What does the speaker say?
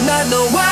might not know why.